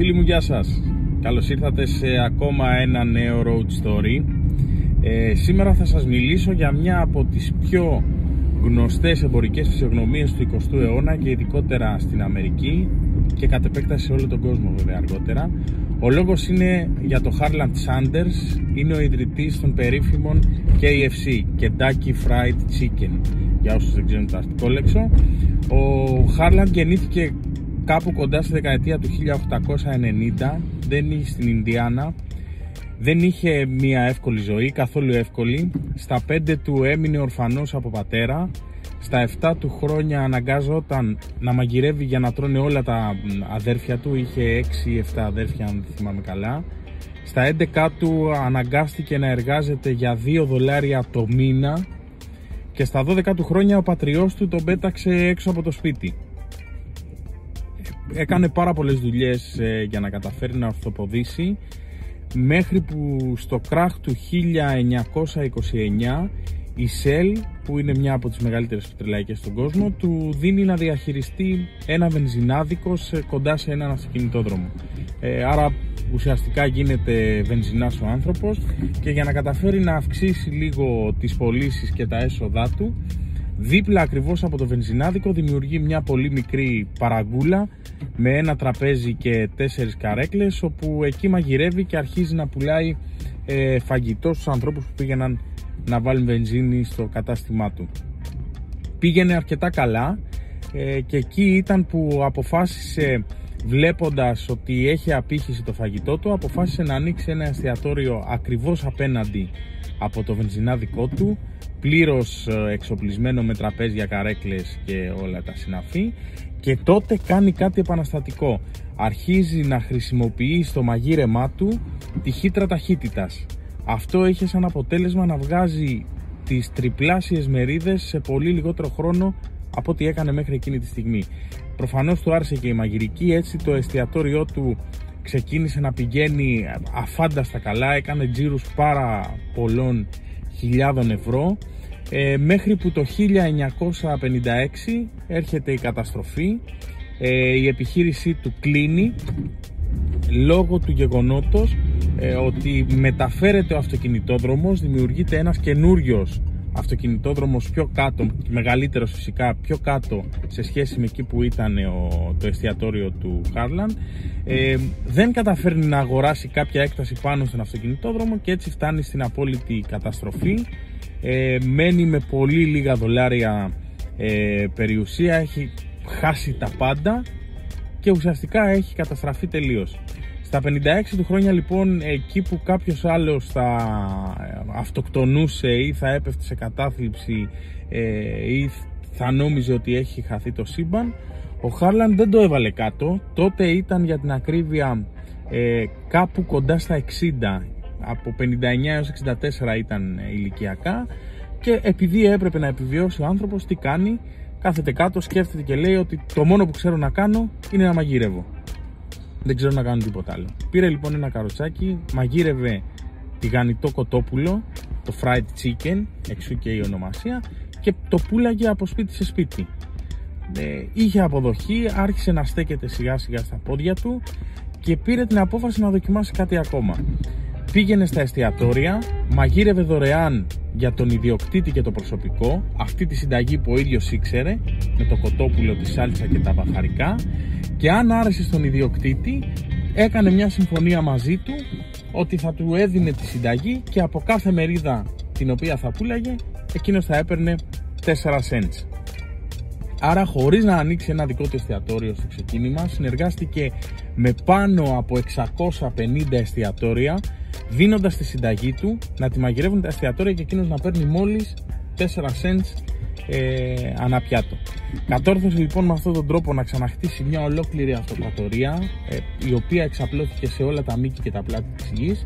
Φίλοι μου, γεια σας. Καλώς ήρθατε σε ακόμα ένα νέο road story. Ε, σήμερα θα σας μιλήσω για μια από τις πιο γνωστές εμπορικές φυσιογνωμίες του 20ου αιώνα και ειδικότερα στην Αμερική και κατ' επέκταση σε όλο τον κόσμο βέβαια αργότερα. Ο λόγος είναι για το Harland Sanders, είναι ο ιδρυτής των περίφημων KFC, Kentucky Fried Chicken, για όσους δεν ξέρουν το αστικό λέξο. Ο Harland γεννήθηκε κάπου κοντά στη δεκαετία του 1890 δεν είχε στην Ινδιάνα δεν είχε μια εύκολη ζωή, καθόλου εύκολη. Στα 5 του έμεινε ορφανός από πατέρα. Στα 7 του χρόνια αναγκάζονταν να μαγειρεύει για να τρώνε όλα τα αδέρφια του. Είχε 6-7 αδέρφια αν θυμάμαι καλά. Στα 11 του αναγκάστηκε να εργάζεται για 2 δολάρια το μήνα. Και στα 12 του χρόνια ο πατριός του τον πέταξε έξω από το σπίτι έκανε πάρα πολλές δουλειές ε, για να καταφέρει να ορθοποδήσει μέχρι που στο κράχ του 1929 η Shell που είναι μια από τις μεγαλύτερες πετρελαϊκές στον κόσμο του δίνει να διαχειριστεί ένα βενζινάδικο κοντά σε έναν αυτοκινητόδρομο. Ε, άρα ουσιαστικά γίνεται βενζινάς ο άνθρωπος και για να καταφέρει να αυξήσει λίγο τις πωλήσεις και τα έσοδά του Δίπλα ακριβώς από το βενζινάδικο δημιουργεί μια πολύ μικρή παραγκούλα με ένα τραπέζι και τέσσερις καρέκλες όπου εκεί μαγειρεύει και αρχίζει να πουλάει ε, φαγητό στους ανθρώπους που πήγαιναν να βάλουν βενζίνη στο κατάστημά του. Πήγαινε αρκετά καλά ε, και εκεί ήταν που αποφάσισε βλέποντας ότι έχει απήχηση το φαγητό του αποφάσισε να ανοίξει ένα εστιατόριο ακριβώς απέναντι από το βενζινάδικό του πλήρως ε, εξοπλισμένο με τραπέζια, καρέκλες και όλα τα συναφή και τότε κάνει κάτι επαναστατικό. Αρχίζει να χρησιμοποιεί στο μαγείρεμά του τη χύτρα ταχύτητας. Αυτό έχει σαν αποτέλεσμα να βγάζει τις τριπλάσιες μερίδες σε πολύ λιγότερο χρόνο από ό,τι έκανε μέχρι εκείνη τη στιγμή. Προφανώς του άρεσε και η μαγειρική, έτσι το εστιατόριό του ξεκίνησε να πηγαίνει αφάνταστα καλά, έκανε τζίρους πάρα πολλών χιλιάδων ευρώ ε, μέχρι που το 1956 έρχεται η καταστροφή ε, η επιχείρησή του κλείνει λόγω του γεγονότος ε, ότι μεταφέρεται ο αυτοκινητόδρομος δημιουργείται ένας καινούριος αυτοκινητόδρομος πιο κάτω, μεγαλύτερος φυσικά, πιο κάτω σε σχέση με εκεί που ήταν ο, το εστιατόριο του Χάρλαν ε, δεν καταφέρνει να αγοράσει κάποια έκταση πάνω στον αυτοκινητόδρομο και έτσι φτάνει στην απόλυτη καταστροφή. Ε, μένει με πολύ λίγα δολάρια ε, περιουσία έχει χάσει τα πάντα και ουσιαστικά έχει καταστραφεί τελείως στα 56 του χρόνια λοιπόν εκεί που κάποιος άλλος θα αυτοκτονούσε ή θα έπεφτε σε κατάθλιψη ε, ή θα νόμιζε ότι έχει χαθεί το σύμπαν ο Χάρλαν δεν το έβαλε κάτω. Τότε ήταν για την ακρίβεια ε, κάπου κοντά στα 60 από 59 έως 64 ήταν ηλικιακά και επειδή έπρεπε να επιβιώσει ο άνθρωπος τι κάνει κάθεται κάτω σκέφτεται και λέει ότι το μόνο που ξέρω να κάνω είναι να μαγειρεύω δεν ξέρω να κάνω τίποτα άλλο. Πήρε λοιπόν ένα καροτσάκι, μαγείρευε τηγανιτό κοτόπουλο, το fried chicken, εξού και η ονομασία, και το πουλάγε από σπίτι σε σπίτι. Ε, είχε αποδοχή, άρχισε να στέκεται σιγά σιγά στα πόδια του και πήρε την απόφαση να δοκιμάσει κάτι ακόμα. Πήγαινε στα εστιατόρια, μαγείρευε δωρεάν για τον ιδιοκτήτη και το προσωπικό αυτή τη συνταγή που ο ίδιος ήξερε με το κοτόπουλο, τη σάλτσα και τα βαχαρικά και αν άρεσε στον ιδιοκτήτη έκανε μια συμφωνία μαζί του ότι θα του έδινε τη συνταγή και από κάθε μερίδα την οποία θα πουλάγε εκείνος θα έπαιρνε 4 cents. Άρα χωρίς να ανοίξει ένα δικό του εστιατόριο στο ξεκίνημα συνεργάστηκε με πάνω από 650 εστιατόρια δίνοντας τη συνταγή του να τη μαγειρεύουν τα εστιατόρια και εκείνος να παίρνει μόλις 4 cents ε, αναπιάτο. Κατόρθωσε λοιπόν με αυτόν τον τρόπο να ξαναχτίσει μια ολόκληρη αυτοκρατορία ε, η οποία εξαπλώθηκε σε όλα τα μήκη και τα πλάτη της γης.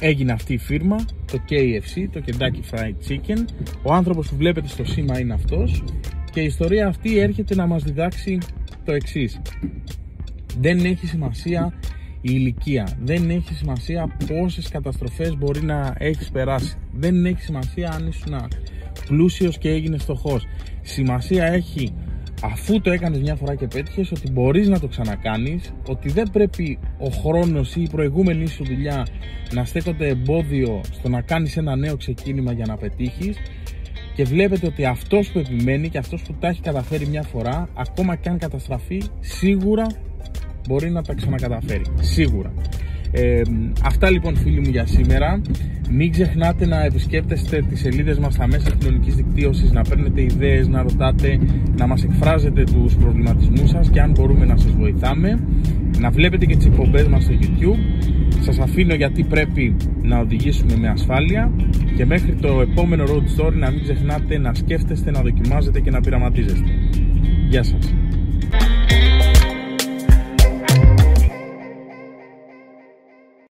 Έγινε αυτή η φίρμα, το KFC, το Kentucky Fried Chicken. Ο άνθρωπος που βλέπετε στο σήμα είναι αυτός. Και η ιστορία αυτή έρχεται να μας διδάξει το εξής. Δεν έχει σημασία η ηλικία. Δεν έχει σημασία πόσες καταστροφές μπορεί να έχεις περάσει. Δεν έχει σημασία αν ήσουν πλούσιος και έγινε φτωχός. Σημασία έχει αφού το έκανες μια φορά και πέτυχες ότι μπορείς να το ξανακάνεις ότι δεν πρέπει ο χρόνος ή η προηγούμενη σου δουλειά να στέκονται εμπόδιο στο να κάνεις ένα νέο ξεκίνημα για να πετύχεις. Και βλέπετε ότι αυτός που επιμένει και αυτός που τα έχει καταφέρει μια φορά ακόμα και αν καταστραφεί σίγουρα μπορεί να τα ξανακαταφέρει. Σίγουρα ε, αυτά λοιπόν φίλοι μου για σήμερα μην ξεχνάτε να επισκέπτεστε τις σελίδες μας στα μέσα κοινωνικής δικτύωσης, να παίρνετε ιδέες, να ρωτάτε, να μας εκφράζετε τους προβληματισμούς σας και αν μπορούμε να σας βοηθάμε. Να βλέπετε και τις εκπομπές μας στο YouTube. Σας αφήνω γιατί πρέπει να οδηγήσουμε με ασφάλεια και μέχρι το επόμενο road story να μην ξεχνάτε να σκέφτεστε, να δοκιμάζετε και να πειραματίζεστε. Γεια σας.